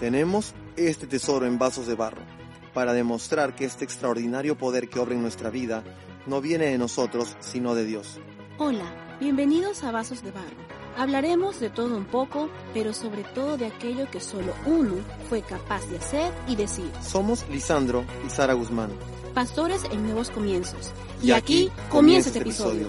Tenemos este tesoro en vasos de barro para demostrar que este extraordinario poder que obra en nuestra vida no viene de nosotros, sino de Dios. Hola, bienvenidos a Vasos de Barro. Hablaremos de todo un poco, pero sobre todo de aquello que solo uno fue capaz de hacer y decir. Somos Lisandro y Sara Guzmán. Pastores en nuevos comienzos. Y, aquí comienza este episodio.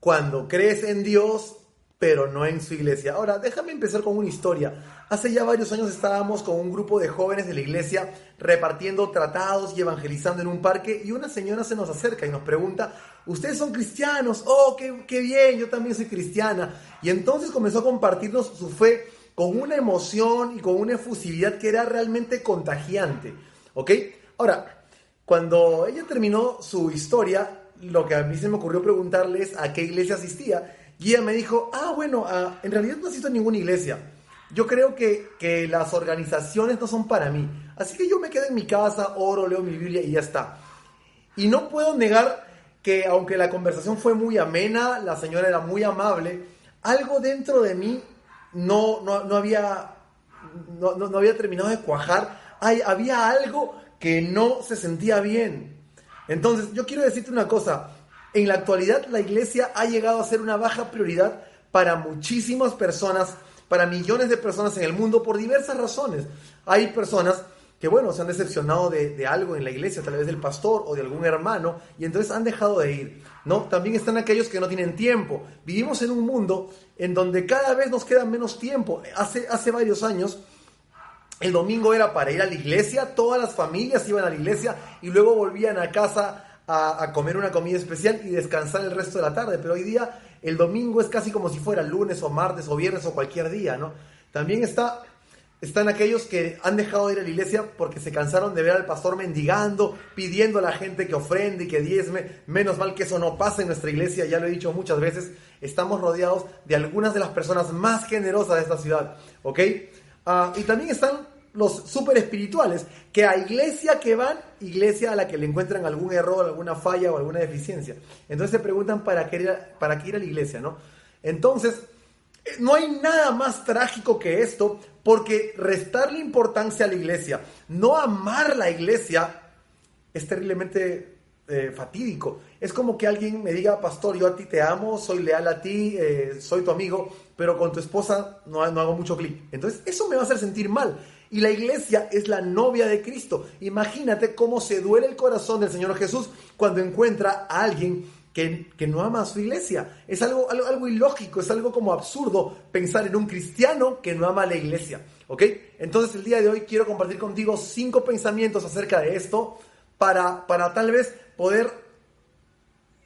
Cuando crees en Dios, pero no en su iglesia. Ahora, déjame empezar con una historia. Hace ya varios años estábamos con un grupo de jóvenes de la iglesia repartiendo tratados y evangelizando en un parque y una señora se nos acerca y nos pregunta, ¿ustedes son cristianos? Oh, qué, bien, yo también soy cristiana. Y entonces comenzó a compartirnos su fe con una emoción y con una efusividad que era realmente contagiante. ¿Ok? Ahora, cuando ella terminó su historia, lo que a mí se me ocurrió preguntarles a qué iglesia asistía ella me dijo, ah, bueno, ah, en realidad no asisto a ninguna iglesia. Yo creo que, que las organizaciones no son para mí. Así que yo me quedo en mi casa, oro, leo mi Biblia y ya está. Y no puedo negar que aunque la conversación fue muy amena, la señora era muy amable, algo dentro de mí no, no, no había, no, no, había terminado de cuajar. Hay, había algo que no se sentía bien. Entonces, yo quiero decirte una cosa. En la actualidad la iglesia ha llegado a ser una baja prioridad para muchísimas personas, para millones de personas en el mundo por diversas razones. Hay personas que, bueno, se han decepcionado de, algo en la iglesia, tal vez del pastor o de algún hermano, y entonces han dejado de ir. ¿no? También están aquellos que no tienen tiempo. Vivimos en un mundo en donde cada vez nos queda menos tiempo. Hace, hace varios años, el domingo era para ir a la iglesia, todas las familias iban a la iglesia y luego volvían a casa a, comer una comida especial y descansar el resto de la tarde. Pero hoy día el domingo es casi como si fuera lunes o martes o viernes o cualquier día, ¿no? También está, están aquellos que han dejado de ir a la iglesia porque se cansaron de ver al pastor mendigando, pidiendo a la gente que ofrende y que diezme. Menos mal que eso no pasa en nuestra iglesia, ya lo he dicho muchas veces. Estamos rodeados de algunas de las personas más generosas de esta ciudad, ¿ok? Ah, y también están los super espirituales, que a iglesia que van, iglesia a la que le encuentran algún error, alguna falla o alguna deficiencia. Entonces se preguntan para qué ir a, para qué ir a la iglesia, ¿no? Entonces, eh, no hay nada más trágico que esto, porque restarle importancia a la iglesia, no amar la iglesia, es terriblemente eh, fatídico. Es como que alguien me diga, pastor, yo a ti te amo, soy leal a ti, eh, soy tu amigo, pero con tu esposa no, no hago mucho clic. Entonces, eso me va a hacer sentir mal. Y la iglesia es la novia de Cristo. Imagínate cómo se duele el corazón del Señor Jesús cuando encuentra a alguien que, no ama a su iglesia. Es algo, algo, algo, ilógico, es algo como absurdo pensar en un cristiano que no ama a la iglesia. ¿Ok? Entonces el día de hoy quiero compartir contigo cinco pensamientos acerca de esto para, para tal vez poder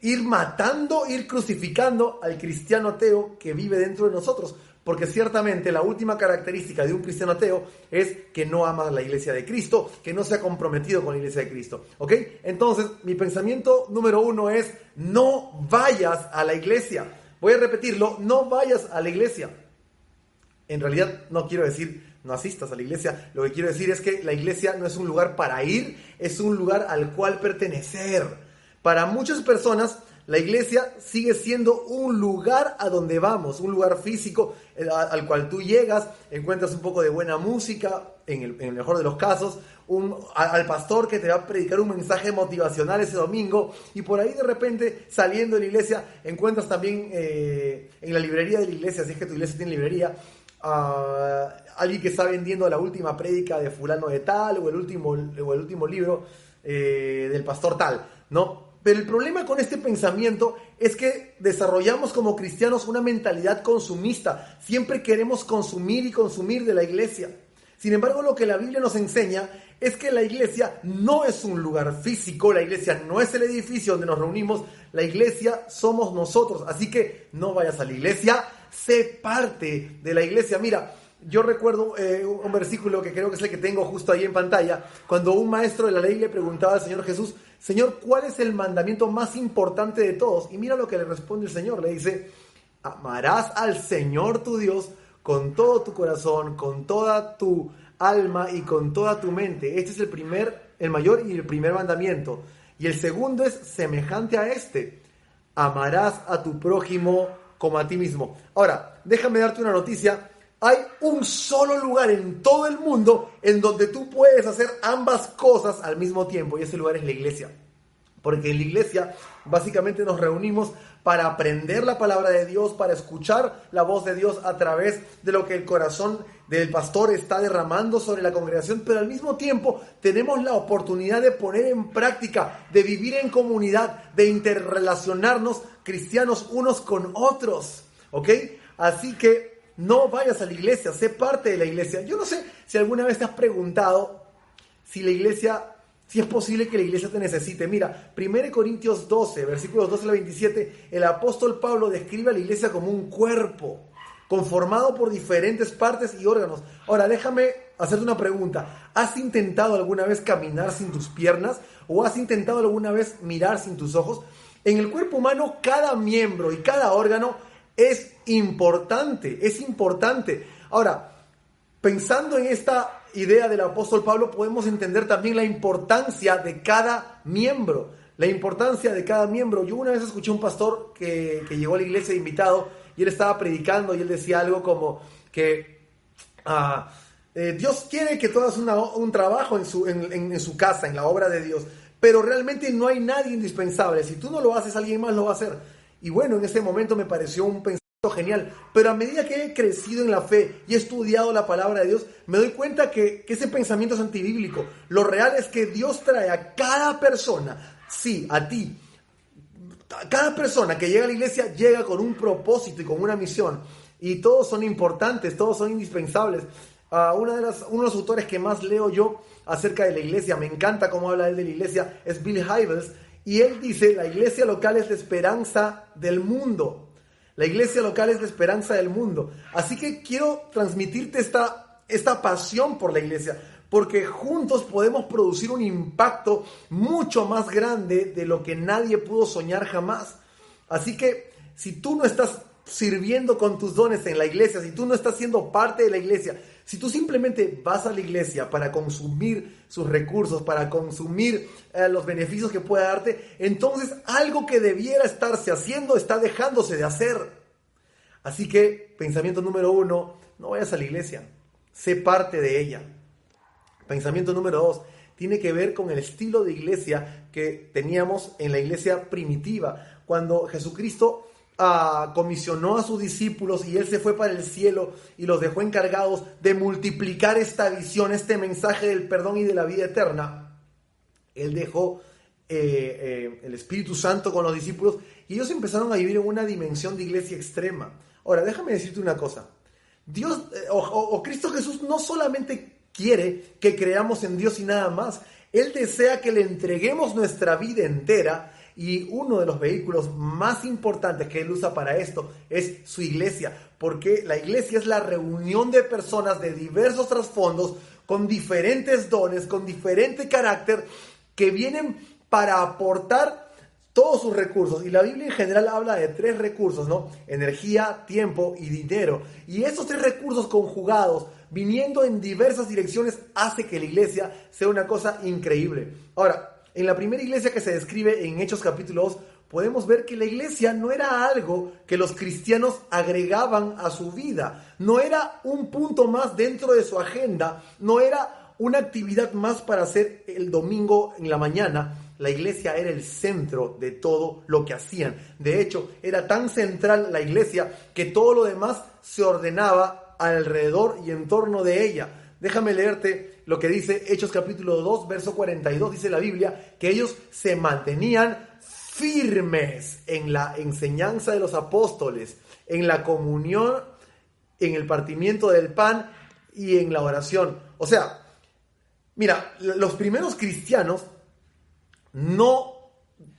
ir matando, ir crucificando al cristiano ateo que vive dentro de nosotros. Porque ciertamente la última característica de un cristiano ateo es que no ama la iglesia de Cristo, que no se ha comprometido con la iglesia de Cristo. ¿Ok? Entonces, mi pensamiento número uno es, no vayas a la iglesia. Voy a repetirlo, no vayas a la iglesia. En realidad no quiero decir no asistas a la iglesia, lo que quiero decir es que la iglesia no es un lugar para ir, es un lugar al cual pertenecer. Para muchas personas, la iglesia sigue siendo un lugar a donde vamos, un lugar físico eh, al cual tú llegas, encuentras un poco de buena música, en el, mejor de los casos, un, al pastor que te va a predicar un mensaje motivacional ese domingo y por ahí de repente saliendo de la iglesia encuentras también eh, en la librería de la iglesia, si es que tu iglesia tiene librería, a alguien que está vendiendo la última prédica de fulano de tal o el último, o el último libro eh, del pastor tal, ¿no? Pero el problema con este pensamiento es que desarrollamos como cristianos una mentalidad consumista. Siempre queremos consumir y consumir de la iglesia. Sin embargo, lo que la Biblia nos enseña es que la iglesia no es un lugar físico, la iglesia no es el edificio donde nos reunimos, la iglesia somos nosotros. Así que no vayas a la iglesia, sé parte de la iglesia. Mira, yo recuerdo eh, un versículo que creo que es el que tengo justo ahí en pantalla, cuando un maestro de la ley le preguntaba al Señor Jesús, Señor, ¿cuál es el mandamiento más importante de todos? Y mira lo que le responde el Señor. Le dice, amarás al Señor tu Dios con todo tu corazón, con toda tu alma y con toda tu mente. Este es el primer, el mayor y el primer mandamiento. Y el segundo es semejante a este. Amarás a tu prójimo como a ti mismo. Ahora, déjame darte una noticia. Hay un solo lugar en todo el mundo en donde tú puedes hacer ambas cosas al mismo tiempo y ese lugar es la iglesia. Porque en la iglesia básicamente nos reunimos para aprender la palabra de Dios, para escuchar la voz de Dios a través de lo que el corazón del pastor está derramando sobre la congregación, pero al mismo tiempo tenemos la oportunidad de poner en práctica, de vivir en comunidad, de interrelacionarnos cristianos unos con otros. ¿Ok? Así que no vayas a la iglesia, sé parte de la iglesia. Yo no sé si alguna vez te has preguntado si la iglesia si es posible que la iglesia te necesite. Mira, 1 Corintios 12, versículos 12 al 27, el apóstol Pablo describe a la iglesia como un cuerpo, conformado por diferentes partes y órganos. Ahora, déjame hacerte una pregunta. ¿Has intentado alguna vez caminar sin tus piernas? ¿O has intentado alguna vez mirar sin tus ojos? En el cuerpo humano, cada miembro y cada órgano es importante, es importante. Ahora, pensando en esta idea del apóstol Pablo podemos entender también la importancia de cada miembro. La importancia de cada miembro. Yo una vez escuché un pastor que, llegó a la iglesia invitado y él estaba predicando y él decía algo como que ah, eh, Dios quiere que tú hagas un trabajo en su, en su casa, en la obra de Dios, pero realmente no hay nadie indispensable. Si tú no lo haces, alguien más lo va a hacer. Y bueno, en ese momento me pareció un pensamiento genial, pero a medida que he crecido en la fe y he estudiado la palabra de Dios, me doy cuenta que, ese pensamiento es antibíblico. Lo real es que Dios trae a cada persona, sí, a ti, cada persona que llega a la iglesia llega con un propósito y con una misión. Y todos son importantes, todos son indispensables. Uh, una uno de los autores que más leo yo acerca de la iglesia, me encanta cómo habla él de la iglesia, es Bill Hybels. Y él dice, la iglesia local es la esperanza del mundo. La iglesia local es la esperanza del mundo. Así que quiero transmitirte esta, esta pasión por la iglesia, porque juntos podemos producir un impacto mucho más grande de lo que nadie pudo soñar jamás. Así que si tú no estás sirviendo con tus dones en la iglesia, si tú no estás siendo parte de la iglesia, si tú simplemente vas a la iglesia para consumir sus recursos, para consumir eh, los beneficios que pueda darte, entonces algo que debiera estarse haciendo está dejándose de hacer. Así que, pensamiento número uno, no vayas a la iglesia, sé parte de ella. Pensamiento número dos, tiene que ver con el estilo de iglesia que teníamos en la iglesia primitiva, cuando Jesucristo comisionó a sus discípulos y él se fue para el cielo y los dejó encargados de multiplicar esta visión, este mensaje del perdón y de la vida eterna, él dejó eh, eh, el Espíritu Santo con los discípulos y ellos empezaron a vivir en una dimensión de iglesia extrema. Ahora, déjame decirte una cosa. Dios eh, o Cristo Jesús no solamente quiere que creamos en Dios y nada más, Él desea que le entreguemos nuestra vida entera y uno de los vehículos más importantes que él usa para esto es su iglesia, porque la iglesia es la reunión de personas de diversos trasfondos, con diferentes dones, con diferente carácter, que vienen para aportar todos sus recursos. Y la Biblia en general habla de tres recursos, ¿no? Energía, tiempo y dinero. Y esos tres recursos conjugados, viniendo en diversas direcciones, hace que la iglesia sea una cosa increíble. Ahora, en la primera iglesia que se describe en Hechos capítulo 2, podemos ver que la iglesia no era algo que los cristianos agregaban a su vida, no era un punto más dentro de su agenda, no era una actividad más para hacer el domingo en la mañana. La iglesia era el centro de todo lo que hacían. De hecho, era tan central la iglesia que todo lo demás se ordenaba alrededor y en torno de ella. Déjame leerte lo que dice Hechos capítulo 2, verso 42, dice la Biblia, que ellos se mantenían firmes en la enseñanza de los apóstoles, en la comunión, en el partimiento del pan y en la oración. O sea, mira, los primeros cristianos no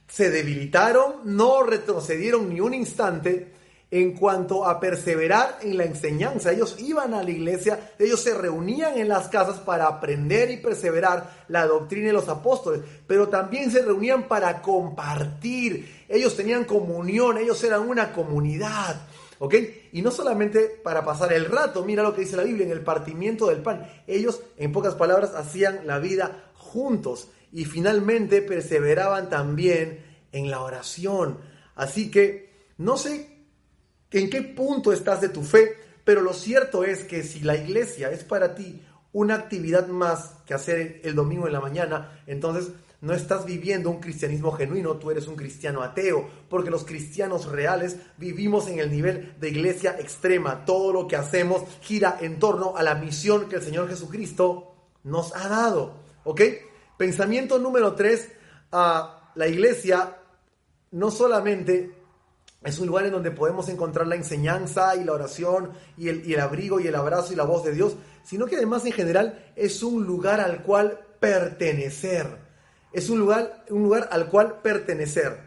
se debilitaron, no retrocedieron ni un instante, en cuanto a perseverar en la enseñanza. Ellos iban a la iglesia, ellos se reunían en las casas para aprender y perseverar la doctrina de los apóstoles, pero también se reunían para compartir. Ellos tenían comunión, ellos eran una comunidad. ¿Ok? Y no solamente para pasar el rato, mira lo que dice la Biblia en el partimiento del pan. Ellos, en pocas palabras, hacían la vida juntos y finalmente perseveraban también en la oración. Así que no sé en qué punto estás de tu fe, pero lo cierto es que si la iglesia es para ti una actividad más que hacer el domingo en la mañana, entonces no estás viviendo un cristianismo genuino, tú eres un cristiano ateo, porque los cristianos reales vivimos en el nivel de iglesia extrema. Todo lo que hacemos gira en torno a la misión que el Señor Jesucristo nos ha dado. ¿Ok? Pensamiento número tres, a la iglesia no solamente es un lugar en donde podemos encontrar la enseñanza y la oración y el, abrigo y el abrazo y la voz de Dios, sino que además en general es un lugar al cual pertenecer es un lugar, un lugar al cual pertenecer.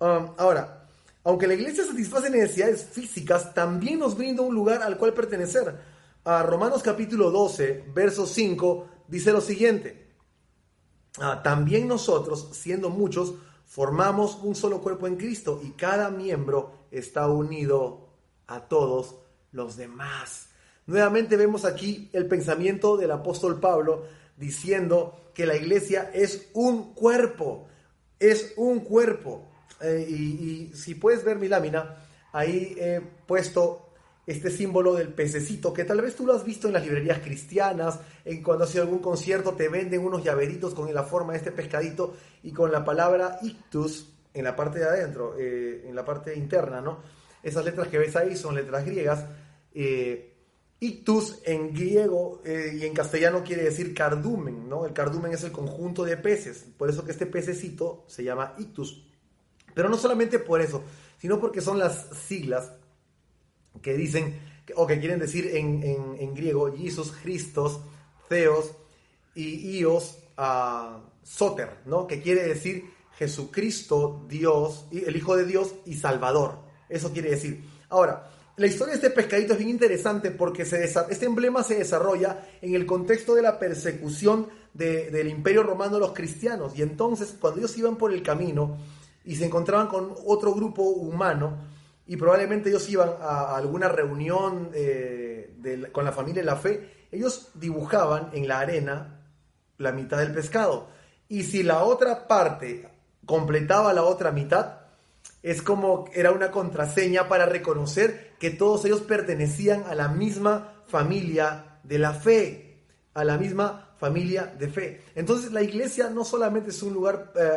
Um, ahora, aunque la iglesia satisface necesidades físicas, también nos brinda un lugar al cual pertenecer. A Romanos capítulo 12, verso 5, dice lo siguiente. Ah, también nosotros, siendo muchos, formamos un solo cuerpo en Cristo y cada miembro está unido a todos los demás. Nuevamente vemos aquí el pensamiento del apóstol Pablo diciendo que la iglesia es un cuerpo, es un cuerpo. Eh, y, si puedes ver mi lámina, ahí he puesto este símbolo del pececito, que tal vez tú lo has visto en las librerías cristianas, en cuando has ido algún concierto te venden unos llaveritos con la forma de este pescadito y con la palabra ictus en la parte de adentro, eh, en la parte interna, ¿no? Esas letras que ves ahí son letras griegas. Eh, Ictus en griego eh, y en castellano quiere decir cardumen, ¿no? El cardumen es el conjunto de peces, por eso que este pececito se llama ictus. Pero no solamente por eso, sino porque son las siglas que dicen, o que quieren decir en, griego, Jesus, Christos, Theos y Ios, uh, Soter, ¿no? Que quiere decir Jesucristo, Dios, el Hijo de Dios y Salvador. Eso quiere decir. Ahora, la historia de este pescadito es bien interesante porque se este emblema se desarrolla en el contexto de la persecución del imperio romano a los cristianos. Y entonces, cuando ellos iban por el camino y se encontraban con otro grupo humano, y probablemente ellos iban a, alguna reunión eh, con la familia de la fe, ellos dibujaban en la arena la mitad del pescado. Y si la otra parte completaba la otra mitad, es como era una contraseña para reconocer que todos ellos pertenecían a la misma familia de la fe, a la misma familia de fe. Entonces la iglesia no solamente es un lugar, eh,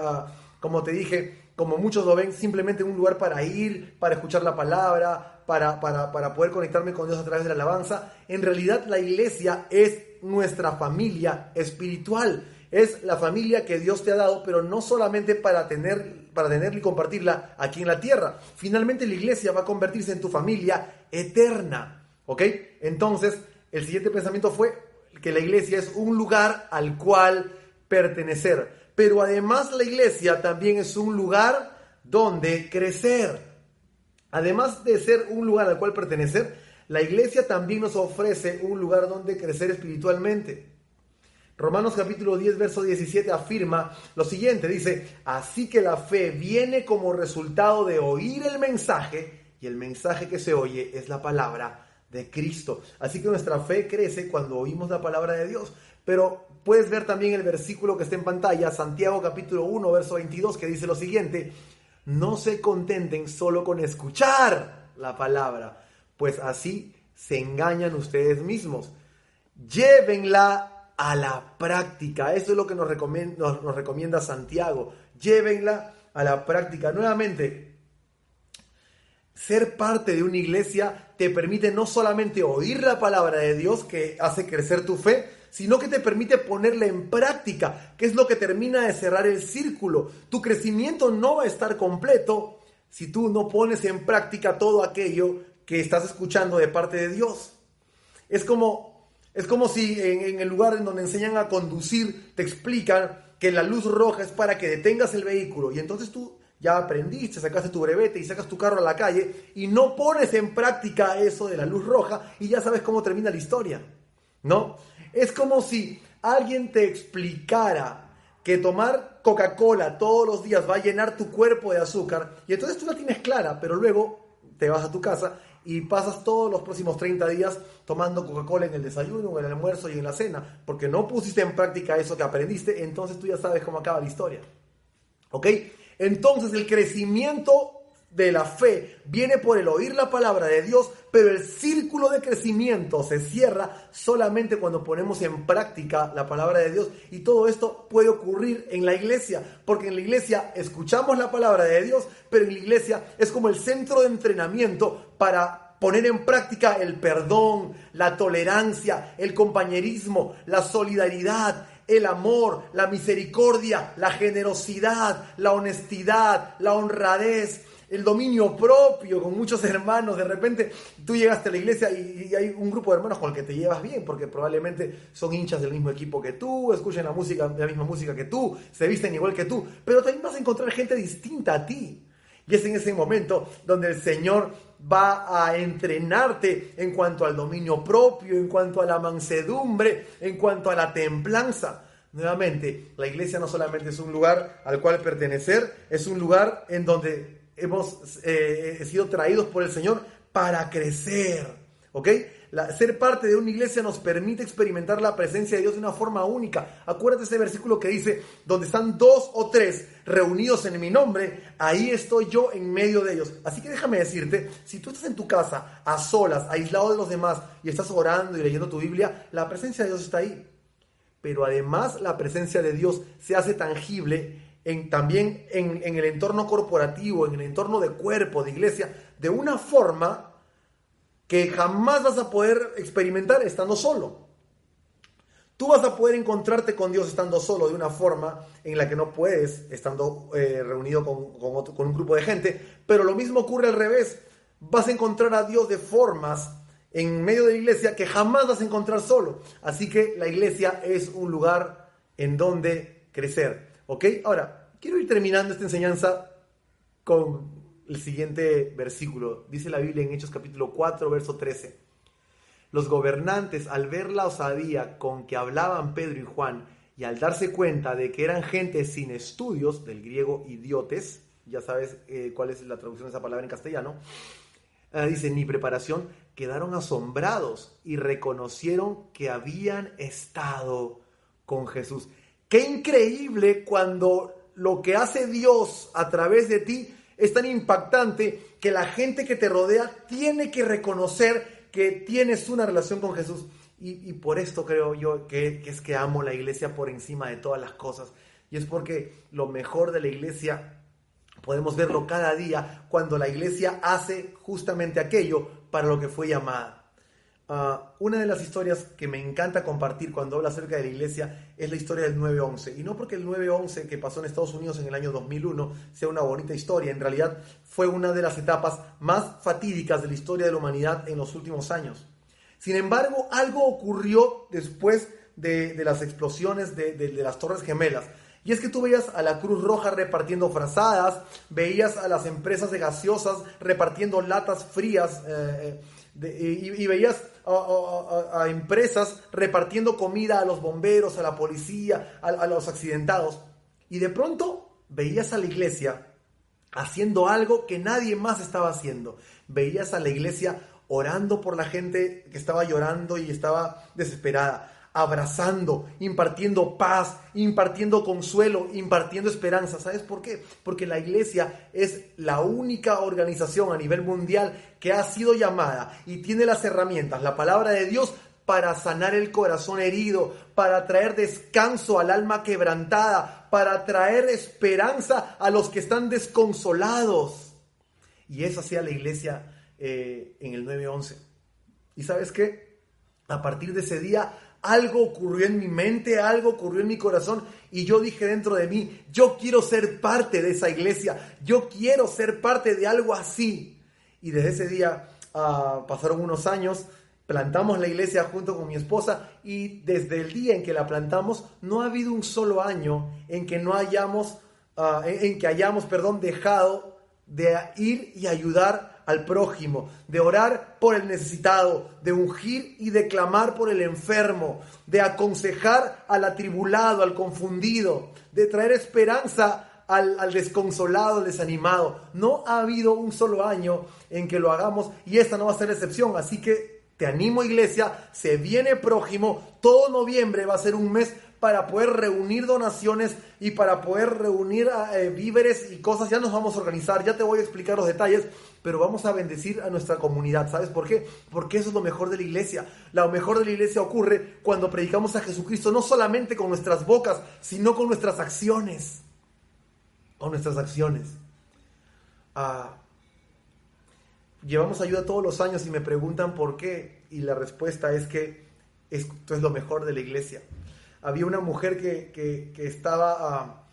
como te dije, como muchos lo ven, simplemente un lugar para ir, para escuchar la palabra, para, para, para poder conectarme con Dios a través de la alabanza. En realidad la iglesia es nuestra familia espiritual es la familia que Dios te ha dado, pero no solamente para, tener, para tenerla y compartirla aquí en la tierra. Finalmente la iglesia va a convertirse en tu familia eterna. ¿Ok? Entonces, el siguiente pensamiento fue que la iglesia es un lugar al cual pertenecer. Pero además la iglesia también es un lugar donde crecer. Además de ser un lugar al cual pertenecer, la iglesia también nos ofrece un lugar donde crecer espiritualmente. Romanos capítulo 10, verso 17 afirma lo siguiente, dice, así que la fe viene como resultado de oír el mensaje y el mensaje que se oye es la palabra de Cristo. Así que nuestra fe crece cuando oímos la palabra de Dios. Pero puedes ver también el versículo que está en pantalla, Santiago capítulo 1, verso 22, que dice lo siguiente, no se contenten solo con escuchar la palabra, pues así se engañan ustedes mismos. Llévenla a la práctica. Eso es lo que nos recomienda, nos, recomienda Santiago. Llévenla a la práctica. Nuevamente, ser parte de una iglesia te permite no solamente oír la palabra de Dios que hace crecer tu fe, sino que te permite ponerla en práctica, que es lo que termina de cerrar el círculo. Tu crecimiento no va a estar completo si tú no pones en práctica todo aquello que estás escuchando de parte de Dios. Es como es como si en, el lugar en donde enseñan a conducir te explican que la luz roja es para que detengas el vehículo y entonces tú ya aprendiste, sacaste tu brevete y sacas tu carro a la calle y no pones en práctica eso de la luz roja y ya sabes cómo termina la historia, ¿no? Es como si alguien te explicara que tomar Coca-Cola todos los días va a llenar tu cuerpo de azúcar y entonces tú la tienes clara, pero luego te vas a tu casa y pasas todos los próximos 30 días tomando Coca-Cola en el desayuno, en el almuerzo y en la cena, porque no pusiste en práctica eso que aprendiste, entonces tú ya sabes cómo acaba la historia. ¿Ok? Entonces el crecimiento de la fe viene por el oír la palabra de Dios, pero el círculo de crecimiento se cierra solamente cuando ponemos en práctica la palabra de Dios. Y todo esto puede ocurrir en la iglesia, porque en la iglesia escuchamos la palabra de Dios, pero en la iglesia es como el centro de entrenamiento para poner en práctica el perdón, la tolerancia, el compañerismo, la solidaridad, el amor, la misericordia, la generosidad, la honestidad, la honradez, el dominio propio con muchos hermanos. De repente tú llegaste a la iglesia y, hay un grupo de hermanos con el que te llevas bien, porque probablemente son hinchas del mismo equipo que tú, escuchan la música, la misma música que tú, se visten igual que tú, pero también vas a encontrar gente distinta a ti. Y es en ese momento donde el Señor va a entrenarte en cuanto al dominio propio, en cuanto a la mansedumbre, en cuanto a la templanza. Nuevamente, la iglesia no solamente es un lugar al cual pertenecer, es un lugar en donde hemos eh, sido traídos por el Señor para crecer. ¿Ok? ser parte de una iglesia nos permite experimentar la presencia de Dios de una forma única. Acuérdate ese versículo que dice, donde están dos o tres reunidos en mi nombre, ahí estoy yo en medio de ellos. Así que déjame decirte, si tú estás en tu casa, a solas, aislado de los demás, y estás orando y leyendo tu Biblia, la presencia de Dios está ahí. Pero además la presencia de Dios se hace tangible también en, en el entorno corporativo, en el entorno de cuerpo, de iglesia, de una forma que jamás vas a poder experimentar estando solo. Tú vas a poder encontrarte con Dios estando solo de una forma en la que no puedes estando eh, reunido con, con, un grupo de gente, pero lo mismo ocurre al revés. Vas a encontrar a Dios de formas en medio de la iglesia que jamás vas a encontrar solo. Así que la iglesia es un lugar en donde crecer. ¿Ok? Ahora, quiero ir terminando esta enseñanza con el siguiente versículo. Dice la Biblia en Hechos capítulo 4, verso 13. Los gobernantes, al ver la osadía con que hablaban Pedro y Juan, y al darse cuenta de que eran gente sin estudios, del griego idiotes, ya sabes eh, cuál es la traducción de esa palabra en castellano, eh, dice, ni preparación, quedaron asombrados y reconocieron que habían estado con Jesús. Qué increíble cuando lo que hace Dios a través de ti es tan impactante que la gente que te rodea tiene que reconocer que tienes una relación con Jesús. Y, por esto creo yo que, es que amo la iglesia por encima de todas las cosas. Y es porque lo mejor de la iglesia podemos verlo cada día cuando la iglesia hace justamente aquello para lo que fue llamada. Ah, una de las historias que me encanta compartir cuando hablo acerca de la iglesia es la historia del 9-11. Y no porque el 9-11 que pasó en Estados Unidos en el año 2001 sea una bonita historia, en realidad fue una de las etapas más fatídicas de la historia de la humanidad en los últimos años. Sin embargo, algo ocurrió después de, las explosiones de, las Torres Gemelas. Y es que tú veías a la Cruz Roja repartiendo frazadas, veías a las empresas de gaseosas repartiendo latas frías eh, eh, y, veías a, empresas repartiendo comida a los bomberos, a la policía, a, los accidentados. Y de pronto veías a la iglesia haciendo algo que nadie más estaba haciendo. Veías a la iglesia orando por la gente que estaba llorando y estaba desesperada abrazando, impartiendo paz, impartiendo consuelo, impartiendo esperanza. ¿Sabes por qué? Porque la iglesia es la única organización a nivel mundial que ha sido llamada y tiene las herramientas, la palabra de Dios para sanar el corazón herido, para traer descanso al alma quebrantada, para traer esperanza a los que están desconsolados. Y eso hacía la iglesia eh, en el 9-11. ¿Y sabes qué? A partir de ese día algo ocurrió en mi mente, algo ocurrió en mi corazón y yo dije dentro de mí, yo quiero ser parte de esa iglesia, yo quiero ser parte de algo así. Y desde ese día ah, pasaron unos años, plantamos la iglesia junto con mi esposa y desde el día en que la plantamos no ha habido un solo año en que no hayamos, ah, en que hayamos, perdón, dejado de ir y ayudar al prójimo, de orar por el necesitado, de ungir y de clamar por el enfermo, de aconsejar al atribulado, al confundido, de traer esperanza al, desconsolado, al desanimado. No ha habido un solo año en que lo hagamos y esta no va a ser excepción. Así que te animo iglesia, se viene prójimo, todo noviembre va a ser un mes para poder reunir donaciones y para poder reunir eh, víveres y cosas. Ya nos vamos a organizar, ya te voy a explicar los detalles, pero vamos a bendecir a nuestra comunidad. ¿Sabes por qué? Porque eso es lo mejor de la iglesia. Lo mejor de la iglesia ocurre cuando predicamos a Jesucristo, no solamente con nuestras bocas, sino con nuestras acciones. Con nuestras acciones. Ah, llevamos ayuda todos los años y me preguntan por qué. Y la respuesta es que esto es lo mejor de la iglesia había una mujer que, estaba, ah,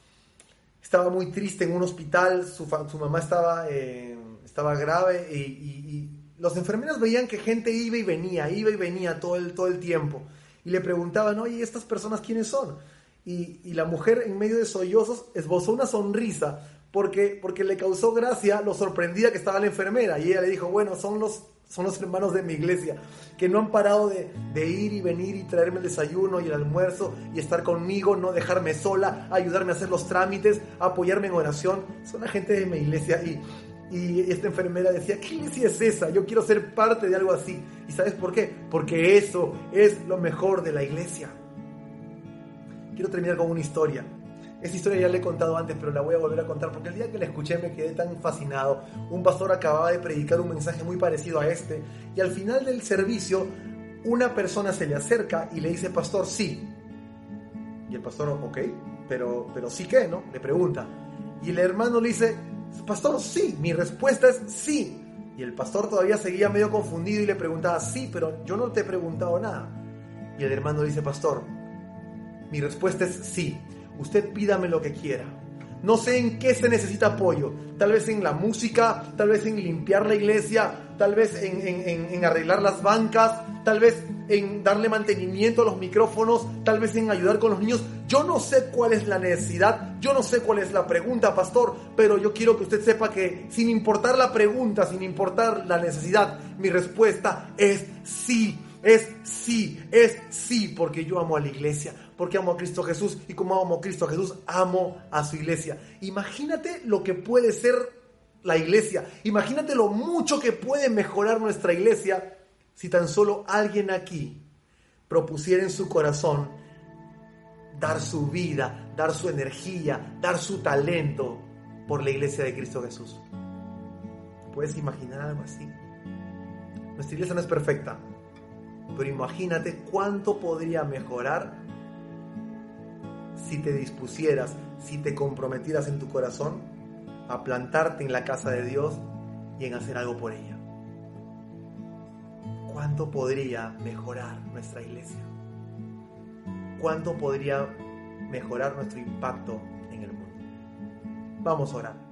estaba muy triste en un hospital, su, mamá estaba, eh, estaba grave y, los enfermeros veían que gente iba y venía, iba y venía todo el, todo el tiempo. Y le preguntaban, oye, ¿estas personas quiénes son? Y, la mujer en medio de sollozos esbozó una sonrisa porque, porque le causó gracia lo sorprendida que estaba la enfermera. Y ella le dijo, bueno, son los son los hermanos de mi iglesia, que no han parado de, ir y venir y traerme el desayuno y el almuerzo y estar conmigo, no dejarme sola, ayudarme a hacer los trámites, apoyarme en oración. Son la gente de mi iglesia y, y esta enfermera decía, ¿qué iglesia es esa? Yo quiero ser parte de algo así. ¿Y sabes por qué? Porque eso es lo mejor de la iglesia. Quiero terminar con una historia. Esta historia ya la he contado antes, pero la voy a volver a contar porque el día que la escuché me quedé tan fascinado. Un pastor acababa de predicar un mensaje muy parecido a este y al final del servicio una persona se le acerca y le dice, pastor, sí. Y el pastor, ok, pero, pero sí qué, ¿no? Le pregunta. Y el hermano le dice, pastor, sí, mi respuesta es sí. Y el pastor todavía seguía medio confundido y le preguntaba, sí, pero yo no te he preguntado nada. Y el hermano dice, pastor, mi respuesta es sí usted pídame lo que quiera. No sé en qué se necesita apoyo. Tal vez en la música, tal vez en limpiar la iglesia, tal vez en, arreglar las bancas, tal vez en darle mantenimiento a los micrófonos, tal vez en ayudar con los niños. Yo no sé cuál es la necesidad, yo no sé cuál es la pregunta, pastor, pero yo quiero que usted sepa que sin importar la pregunta, sin importar la necesidad, mi respuesta es sí, es sí, es sí, porque yo amo a la iglesia, porque amo a Cristo Jesús y como amo a Cristo Jesús, amo a su iglesia. Imagínate lo que puede ser la iglesia. Imagínate lo mucho que puede mejorar nuestra iglesia si tan solo alguien aquí propusiera en su corazón dar su vida, dar su energía, dar su talento por la iglesia de Cristo Jesús. ¿Puedes imaginar algo así? Nuestra iglesia no es perfecta, pero imagínate cuánto podría mejorar si te dispusieras, si te comprometieras en tu corazón a plantarte en la casa de Dios y en hacer algo por ella. ¿Cuánto podría mejorar nuestra iglesia? ¿Cuánto podría mejorar nuestro impacto en el mundo? Vamos a orar.